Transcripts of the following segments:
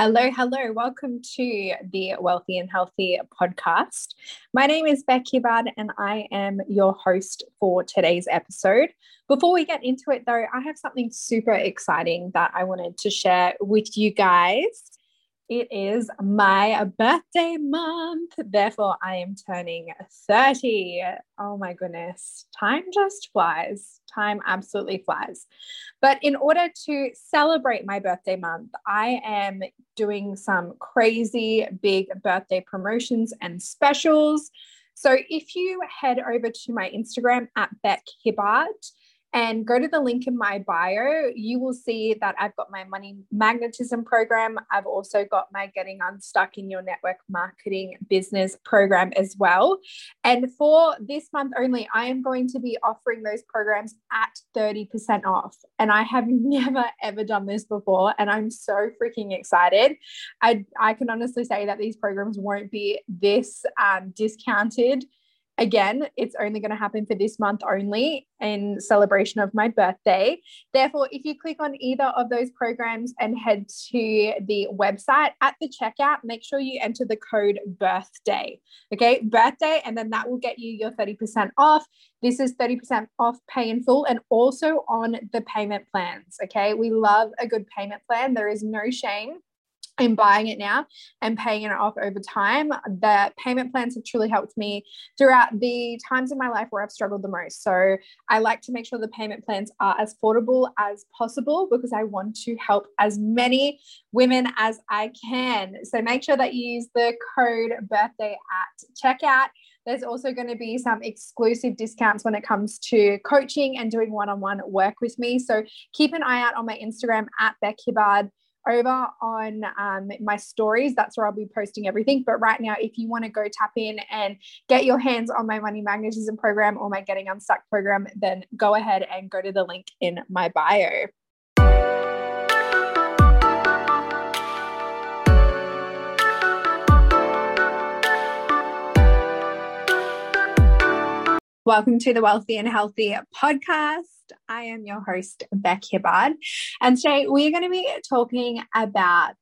Hello, hello. Welcome to the Wealthy and Healthy podcast. My name is Becky Hibbard and I am your host for today's episode. Before we get into it, though, I have something super exciting that I wanted to share with you guys. It is my birthday month. Therefore, I am turning 30. Oh my goodness. Time just flies. Time absolutely flies. But in order to celebrate my birthday month, I am doing some crazy big birthday promotions and specials. So if you head over to my Instagram at Bek Hibbard, and go to the link in my bio, you will see that I've got my money magnetism program. I've also got my Getting Unstuck in Your Network Marketing Business program as well. And for this month only, I am going to be offering those programs at 30% off. And I have never ever done this before. And I'm so freaking excited. I, I can honestly say that these programs won't be this um, discounted Again, it's only going to happen for this month only in celebration of my birthday. Therefore, if you click on either of those programs and head to the website at the checkout, make sure you enter the code birthday. Okay, birthday, and then that will get you your 30% off. This is 30% off pay in full and also on the payment plans. Okay, we love a good payment plan. There is no shame in buying it now and paying it off over time. The payment plans have truly helped me throughout the times in my life where I've struggled the most. So I like to make sure the payment plans are as affordable as possible because I want to help as many women as I can. So make sure that you use the code birthday at checkout. There's also going to be some exclusive discounts when it comes to coaching and doing one on one work with me. So keep an eye out on my Instagram at Bek Hibbard over on um, my stories. That's where I'll be posting everything. But right now, if you want to go tap in and get your hands on my money magnetism program or my getting unstuck program, then go ahead and go to the link in my bio. Welcome to the Wealthy and Healthy podcast. I am your host, Bek Hibbard. And today we're going to be talking about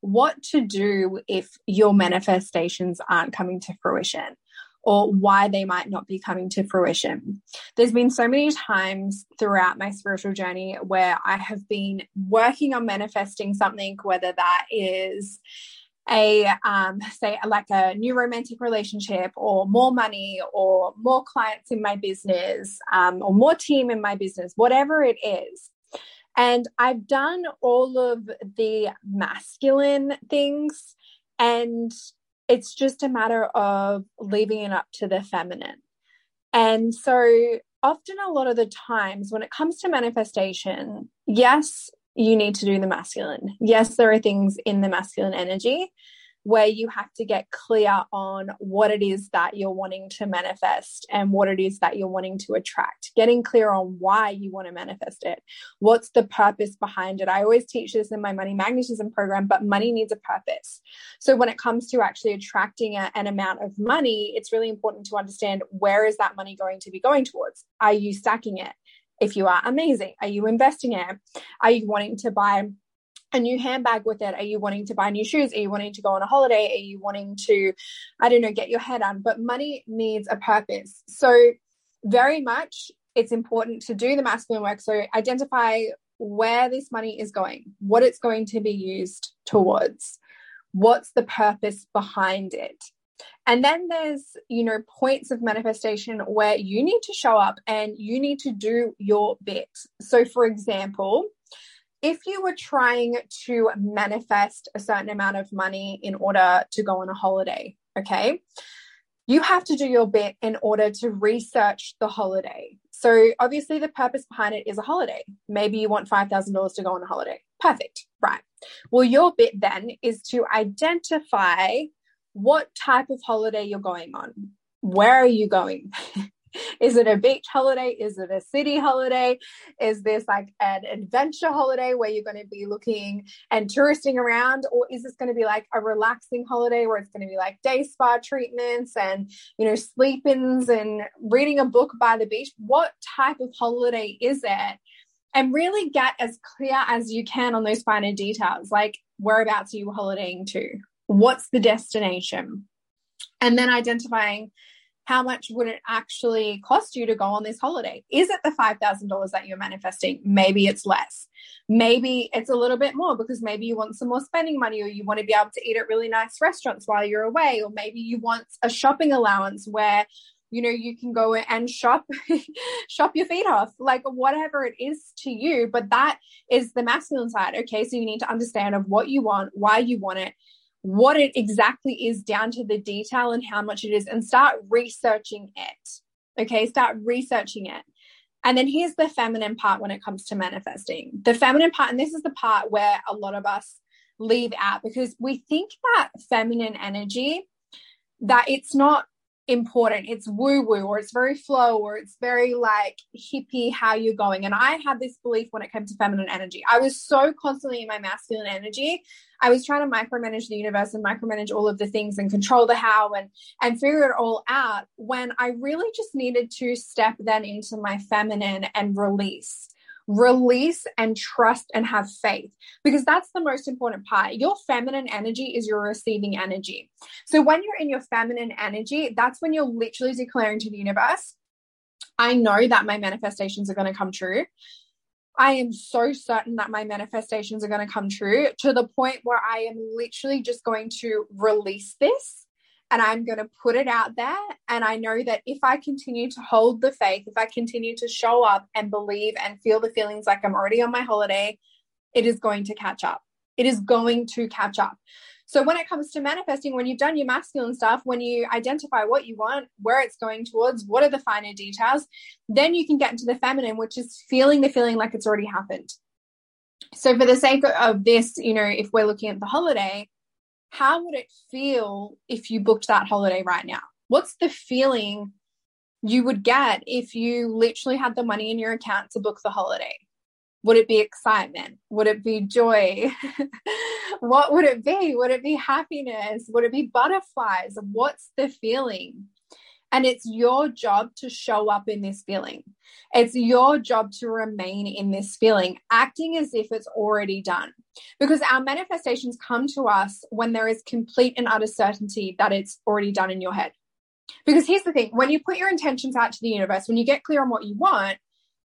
what to do if your manifestations aren't coming to fruition or why they might not be coming to fruition. There's been so many times throughout my spiritual journey where I have been working on manifesting something, whether that is a um, say like a new romantic relationship or more money or more clients in my business um, or more team in my business whatever it is. And i've done all of the masculine things and it's just a matter of leaving it up to the feminine. And so often a lot of the times when it comes to manifestation yes you need to do the masculine. Yes, there are things in the masculine energy where you have to get clear on what it is that you're wanting to manifest and what it is that you're wanting to attract. Getting clear on why you want to manifest it. What's the purpose behind it? I always teach this in my money magnetism program, but money needs a purpose. So when it comes to actually attracting a, an amount of money, it's really important to understand where is that money going to be going towards? Are you stacking it? If you are amazing, are you investing in it? Are you wanting to buy a new handbag with it? Are you wanting to buy new shoes? Are you wanting to go on a holiday? Are you wanting to, I don't know, get your head on? But money needs a purpose. So, very much it's important to do the masculine work. So, identify where this money is going, what it's going to be used towards, what's the purpose behind it. And then there's, you know, points of manifestation where you need to show up and you need to do your bit. So, for example, if you were trying to manifest a certain amount of money in order to go on a holiday, okay, you have to do your bit in order to research the holiday. So, obviously, the purpose behind it is a holiday. Maybe you want $5,000 to go on a holiday. Perfect. Right. Well, your bit then is to identify what type of holiday you're going on. Where are you going? Is it a beach holiday? Is it a city holiday? Is this like an adventure holiday where you're going to be looking and touristing around? Or is this going to be like a relaxing holiday where it's going to be like day spa treatments and, you know, sleep ins and reading a book by the beach? What type of holiday is it? and really get as clear as you can on those finer details like whereabouts are you holidaying to what's the destination and then identifying how much would it actually cost you to go on this holiday? Is it the $5,000 that you're manifesting? Maybe it's less. Maybe it's a little bit more because maybe you want some more spending money or you want to be able to eat at really nice restaurants while you're away. Or maybe you want a shopping allowance where you know you can go and shop shop your feet off like whatever it is to you but that is the masculine side okay so you need to understand of what you want why you want it what it exactly is down to the detail and how much it is and start researching it. Okay, start researching it. And then here's the feminine part when it comes to manifesting. The feminine part, and this is the part where a lot of us leave out because we think that feminine energy that it's not important. It's woo woo or it's very flow or it's very like hippie how you're going. And I had this belief when it came to feminine energy. I was so constantly in my masculine energy. I was trying to micromanage the universe and micromanage all of the things and control the how and and figure it all out when I really just needed to step then into my feminine and release release and trust and have faith because that's the most important part. Your feminine energy is your receiving energy. So when you're in your feminine energy, that's when you're literally declaring to the universe, I know that my manifestations are going to come true. I am so certain that my manifestations are going to come true to the point where I am literally just going to release this and I'm going to put it out there. And I know that if I continue to hold the faith, if I continue to show up and believe and feel the feelings like I'm already on my holiday, it is going to catch up. It is going to catch up. So, when it comes to manifesting, when you've done your masculine stuff, when you identify what you want, where it's going towards, what are the finer details, then you can get into the feminine, which is feeling the feeling like it's already happened. So, for the sake of this, you know, if we're looking at the holiday, how would it feel if you booked that holiday right now? What's the feeling you would get if you literally had the money in your account to book the holiday? Would it be excitement? Would it be joy? what would it be? Would it be happiness? Would it be butterflies? What's the feeling? And it's your job to show up in this feeling. It's your job to remain in this feeling, acting as if it's already done. Because our manifestations come to us when there is complete and utter certainty that it's already done in your head. Because here's the thing when you put your intentions out to the universe, when you get clear on what you want,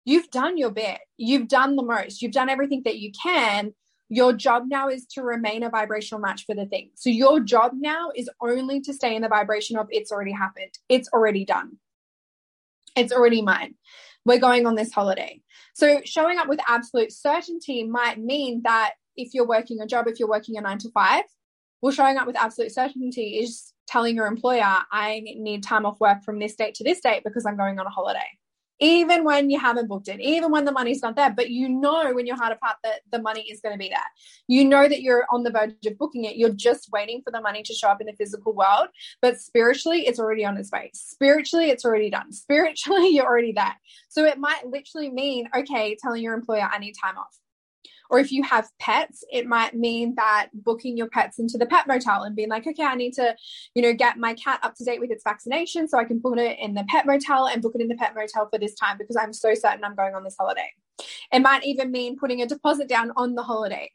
you've done your bit. You've done the most. You've done everything that you can. Your job now is to remain a vibrational match for the thing. So your job now is only to stay in the vibration of it's already happened. It's already done. It's already mine. We're going on this holiday. So showing up with absolute certainty might mean that if you're working a job, if you're working a nine to five, well, showing up with absolute certainty is telling your employer, I need time off work from this date to this date because I'm going on a holiday even when you haven't booked it, even when the money's not there, but you know in your heart heart that the money is going to be there. You know that you're on the verge of booking it. You're just waiting for the money to show up in the physical world, but spiritually, it's already on its way. Spiritually, it's already done. Spiritually, you're already there. So it might literally mean, okay, telling your employer, I need time off. Or if you have pets, it might mean that booking your pets into the pet motel and being like, okay, I need to, you know, get my cat up to date with its vaccination so I can put it in the pet motel and book it in the pet motel for this time because I'm so certain I'm going on this holiday. It might even mean putting a deposit down on the holiday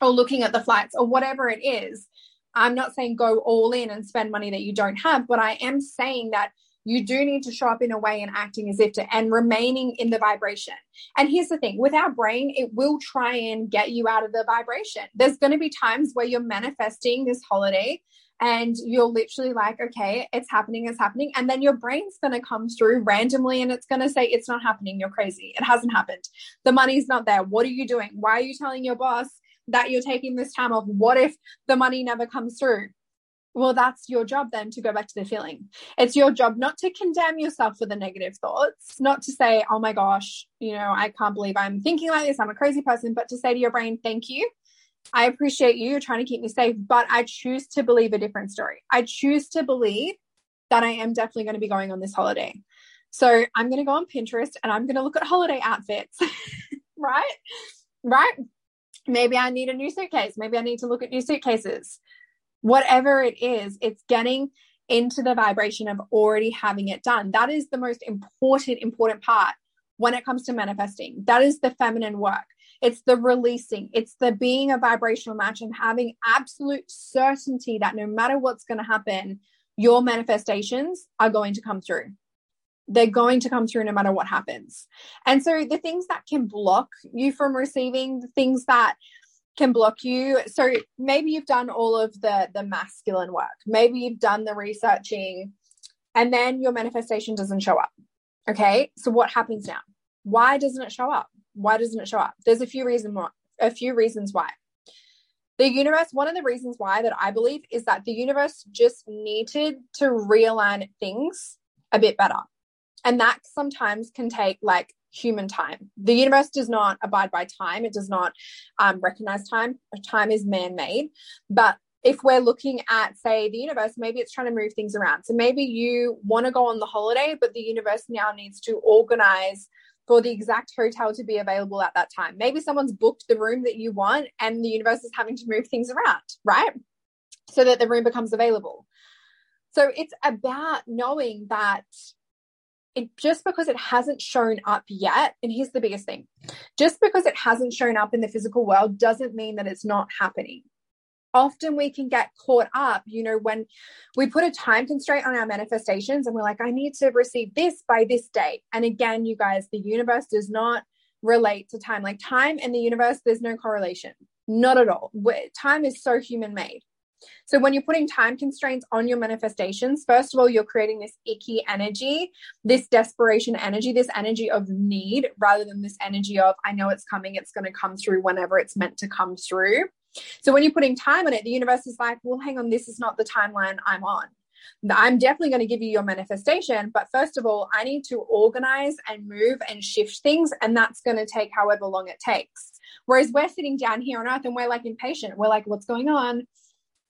or looking at the flights or whatever it is. I'm not saying go all in and spend money that you don't have, but I am saying that you do need to show up in a way and acting as if to and remaining in the vibration. And here's the thing with our brain, it will try and get you out of the vibration. There's going to be times where you're manifesting this holiday and you're literally like, okay, it's happening, it's happening. And then your brain's going to come through randomly and it's going to say, it's not happening, you're crazy. It hasn't happened. The money's not there. What are you doing? Why are you telling your boss that you're taking this time off? What if the money never comes through? Well, that's your job then to go back to the feeling. It's your job not to condemn yourself for the negative thoughts, not to say, oh my gosh, you know, I can't believe I'm thinking like this. I'm a crazy person, but to say to your brain, thank you. I appreciate you. You're trying to keep me safe, but I choose to believe a different story. I choose to believe that I am definitely going to be going on this holiday. So I'm going to go on Pinterest and I'm going to look at holiday outfits, right? Right? Maybe I need a new suitcase. Maybe I need to look at new suitcases whatever it is, it's getting into the vibration of already having it done. That is the most important, important part when it comes to manifesting. That is the feminine work. It's the releasing, it's the being a vibrational match and having absolute certainty that no matter what's going to happen, your manifestations are going to come through. They're going to come through no matter what happens. And so the things that can block you from receiving, the things that can block you. So maybe you've done all of the the masculine work. Maybe you've done the researching and then your manifestation doesn't show up. Okay? So what happens now? Why doesn't it show up? Why doesn't it show up? There's a few reasons why. A few reasons why. The universe, one of the reasons why that I believe is that the universe just needed to realign things a bit better. And that sometimes can take like human time. The universe does not abide by time, it does not um, recognize time. Time is man made. But if we're looking at, say, the universe, maybe it's trying to move things around. So maybe you want to go on the holiday, but the universe now needs to organize for the exact hotel to be available at that time. Maybe someone's booked the room that you want and the universe is having to move things around, right? So that the room becomes available. So it's about knowing that it just because it hasn't shown up yet, and here's the biggest thing just because it hasn't shown up in the physical world doesn't mean that it's not happening. Often we can get caught up, you know, when we put a time constraint on our manifestations and we're like, I need to receive this by this date. And again, you guys, the universe does not relate to time. Like time and the universe, there's no correlation, not at all. Time is so human made. So when you're putting time constraints on your manifestations, first of all, you're creating this icky energy, this desperation energy, this energy of need rather than this energy of, I know it's coming, it's going to come through whenever it's meant to come through. So when you're putting time on it, the universe is like, well, hang on, this is not the timeline I'm on. I'm definitely going to give you your manifestation, but first of all, I need to organize and move and shift things, and that's going to take however long it takes. Whereas we're sitting down here on earth and we're like impatient. We're like, what's going on?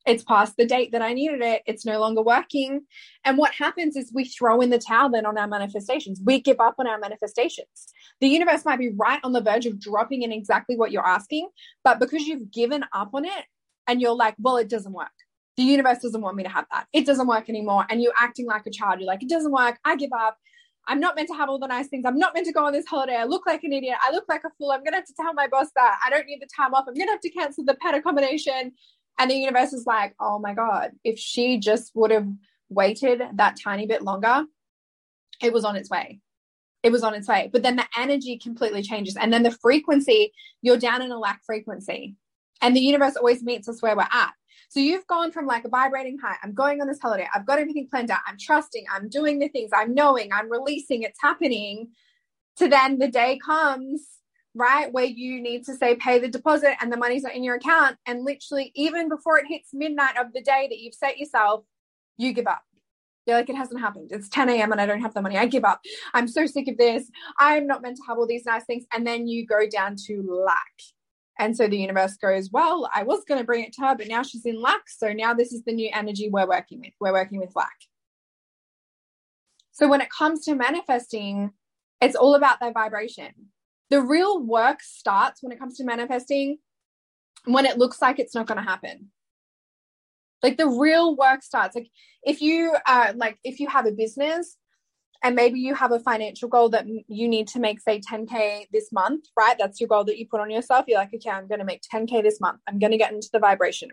It's past the date that I needed it. It's no longer working. And what happens is we throw in the towel then on our manifestations. We give up on our manifestations. The universe might be right on the verge of dropping in exactly what you're asking, but because you've given up on it and you're like, well, it doesn't work. The universe doesn't want me to have that. It doesn't work anymore. And you're acting like a child. You're like, it doesn't work. I give up. I'm not meant to have all the nice things. I'm not meant to go on this holiday. I look like an idiot. I look like a fool. I'm going to have to tell my boss that I don't need the time off. I'm going to have to cancel the pet accommodation. And the universe is like, oh my God, if she just would have waited that tiny bit longer, it was on its way. It was on its way. But then the energy completely changes. And then the frequency, you're down in a lack frequency. And the universe always meets us where we're at. So you've gone from like a vibrating high, I'm going on this holiday, I've got everything planned out, I'm trusting, I'm doing the things, I'm knowing, I'm releasing, it's happening, to then the day comes right? Where you need to say pay the deposit and the money's not in your account. And literally, even before it hits midnight of the day that you've set yourself, you give up. You're like, it hasn't happened. It's 10 a.m. and I don't have the money. I give up. I'm so sick of this. I'm not meant to have all these nice things. And then you go down to lack. And so the universe goes, Well, I was going to bring it to her, but now she's in lack. So now this is the new energy we're working with. We're working with lack. So when it comes to manifesting, it's all about that vibration the real work starts when it comes to manifesting when it looks like it's not going to happen. Like the real work starts. Like if you uh like if you have a business and maybe you have a financial goal that you need to make say 10k this month right? That's your goal that you put on yourself. You're like okay i'm going to make 10k this month. I'm going to get into the vibration.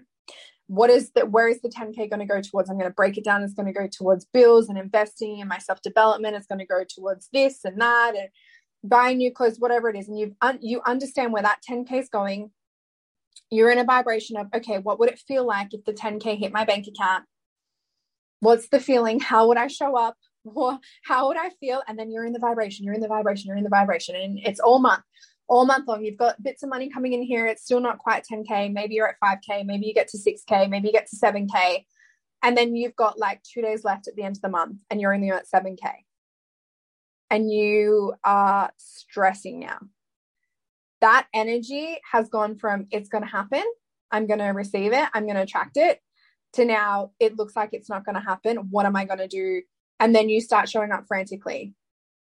What is that where is the 10k going to go towards? I'm going to break it down. It's going to go towards bills and investing and my self development it's going to go towards this and that and buying new clothes, whatever it is, and you un- you understand where that 10k is going, you're in a vibration of okay, what would it feel like if the 10k hit my bank account? What's the feeling? How would I show up? How would I feel? And then you're in the vibration. You're in the vibration. You're in the vibration, and it's all month, all month long. You've got bits of money coming in here. It's still not quite 10k. Maybe you're at 5k. Maybe you get to 6k. Maybe you get to 7k, and then you've got like two days left at the end of the month, and you're only at 7k and you are stressing now. That energy has gone from it's going to happen, I'm going to receive it, I'm going to attract it, to now it looks like it's not going to happen. What am I going to do? And then you start showing up frantically.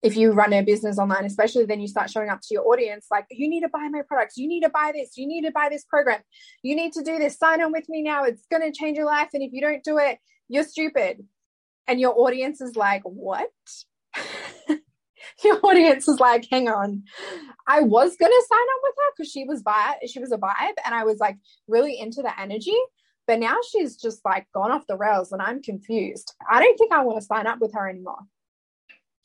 If you run a business online, especially, then you start showing up to your audience like, you need to buy my products, you need to buy this, you need to buy this program, you need to do this, sign on with me now, it's going to change your life. And if you don't do it, you're stupid. And your audience is like, what? your audience is like, hang on. I was gonna sign up with her because she was vibe, she was a vibe, and I was like really into the energy. But now she's just like gone off the rails and I'm confused. I don't think I want to sign up with her anymore.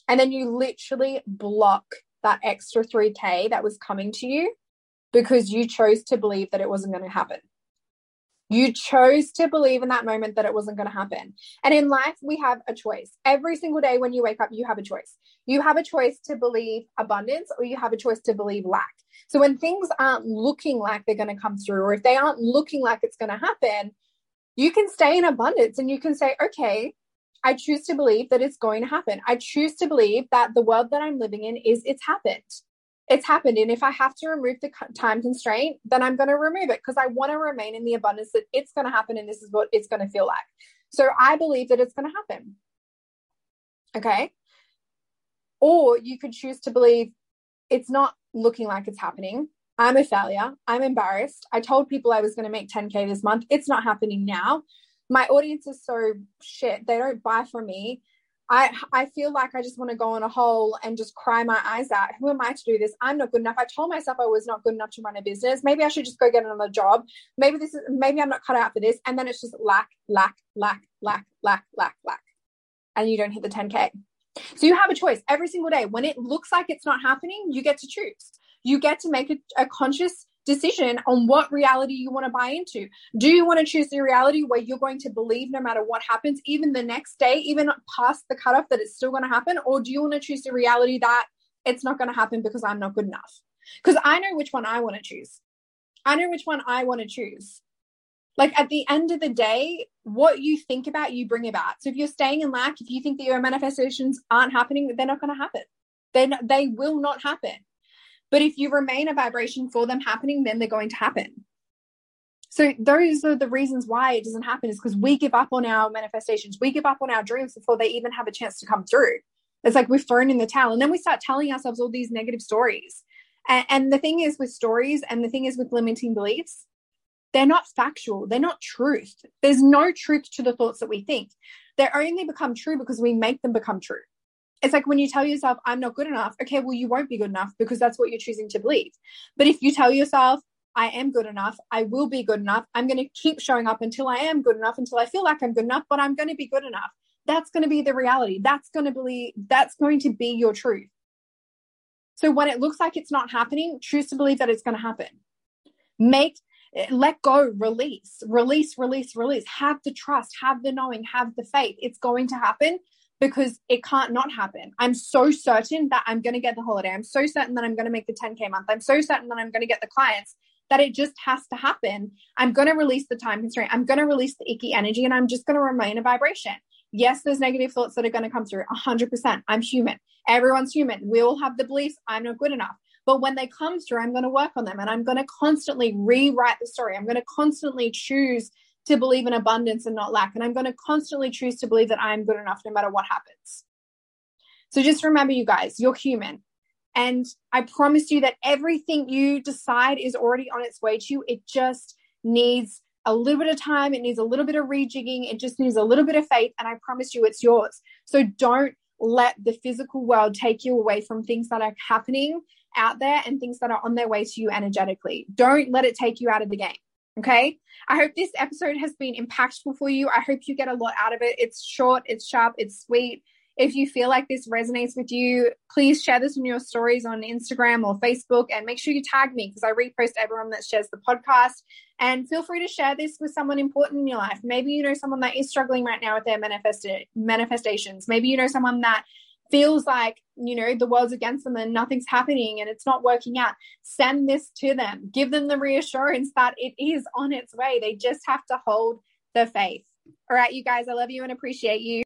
And then you literally block that extra 3K that was coming to you because you chose to believe that it wasn't going to happen. You chose to believe in that moment that it wasn't going to happen. And in life, we have a choice. Every single day when you wake up, you have a choice. You have a choice to believe abundance or you have a choice to believe lack. So when things aren't looking like they're going to come through, or if they aren't looking like it's going to happen, you can stay in abundance and you can say, okay, I choose to believe that it's going to happen. I choose to believe that the world that I'm living in is it's happened it's happened. And if I have to remove the time constraint, then I'm going to remove it because I want to remain in the abundance that it's going to happen and this is what it's going to feel like. So I believe that it's going to happen. Okay. Or you could choose to believe it's not looking like it's happening. I'm a failure. I'm embarrassed. I told people I was going to make 10K this month. It's not happening now. My audience is so shit. They don't buy from me. I I feel like I just want to go in a hole and just cry my eyes out. Who am I to do this? I'm not good enough. I told myself I was not good enough to run a business. Maybe I should just go get another job. Maybe this is maybe I'm not cut out for this. And then it's just lack, lack, lack, lack, lack, lack, lack. And you don't hit the 10K. So you have a choice every single day. When it looks like it's not happening, you get to choose. You get to make a, a conscious decision on what reality you want to buy into. Do you want to choose the reality where you're going to believe no matter what happens, even the next day, even past the cutoff that it's still going to happen? Or do you want to choose the reality that it's not going to happen because I'm not good enough? Because I know which one I want to choose. I know which one I want to choose. Like at the end of the day, what you think about, you bring about. So if you're staying in lack, if you think that your manifestations aren't happening, they're not going to happen. They they will not happen. But if you remain a vibration for them happening, then they're going to happen. So those are the reasons why it doesn't happen is because we give up on our manifestations. We give up on our dreams before they even have a chance to come through. It's like we've thrown in the towel. And then we start telling ourselves all these negative stories. And, and the thing is with stories and the thing is with limiting beliefs, they're not factual. They're not truth. There's no truth to the thoughts that we think. They only become true because we make them become true it's like when you tell yourself, I'm not good enough, okay, well, you won't be good enough because that's what you're choosing to believe. But if you tell yourself, I am good enough, I will be good enough, I'm going to keep showing up until I am good enough, until I feel like I'm good enough, but I'm going to be good enough. That's going to be the reality. That's going to believe, that's going to be your truth. So when it looks like it's not happening, choose to believe that it's going to happen. Make let go, release, release, release, release. Have the trust, have the knowing, have the faith. It's going to happen because it can't not happen. I'm so certain that I'm going to get the holiday. I'm so certain that I'm going to make the 10K month. I'm so certain that I'm going to get the clients that it just has to happen. I'm going to release the time constraint. I'm going to release the icky energy and I'm just going to remain a vibration. Yes, there's negative thoughts that are going to come through 100%. I'm human. Everyone's human. We all have the beliefs I'm not good enough. But when they come through, I'm going to work on them and I'm going to constantly rewrite the story. I'm going to constantly choose to believe in abundance and not lack. And I'm going to constantly choose to believe that I'm good enough no matter what happens. So just remember, you guys, you're human. And I promise you that everything you decide is already on its way to you. It just needs a little bit of time. It needs a little bit of rejigging. It just needs a little bit of faith. And I promise you it's yours. So don't let the physical world take you away from things that are happening out there and things that are on their way to you energetically. Don't let it take you out of the game. Okay. I hope this episode has been impactful for you. I hope you get a lot out of it. It's short, it's sharp, it's sweet. If you feel like this resonates with you, please share this in your stories on Instagram or Facebook and make sure you tag me because I repost everyone that shares the podcast. And feel free to share this with someone important in your life. Maybe you know someone that is struggling right now with their manifest- manifestations. Maybe you know someone that feels like you know the world's against them and nothing's happening and it's not working out. Send this to them. Give them the reassurance that it is on its way. They just have to hold the faith. All right you guys i love you and appreciate you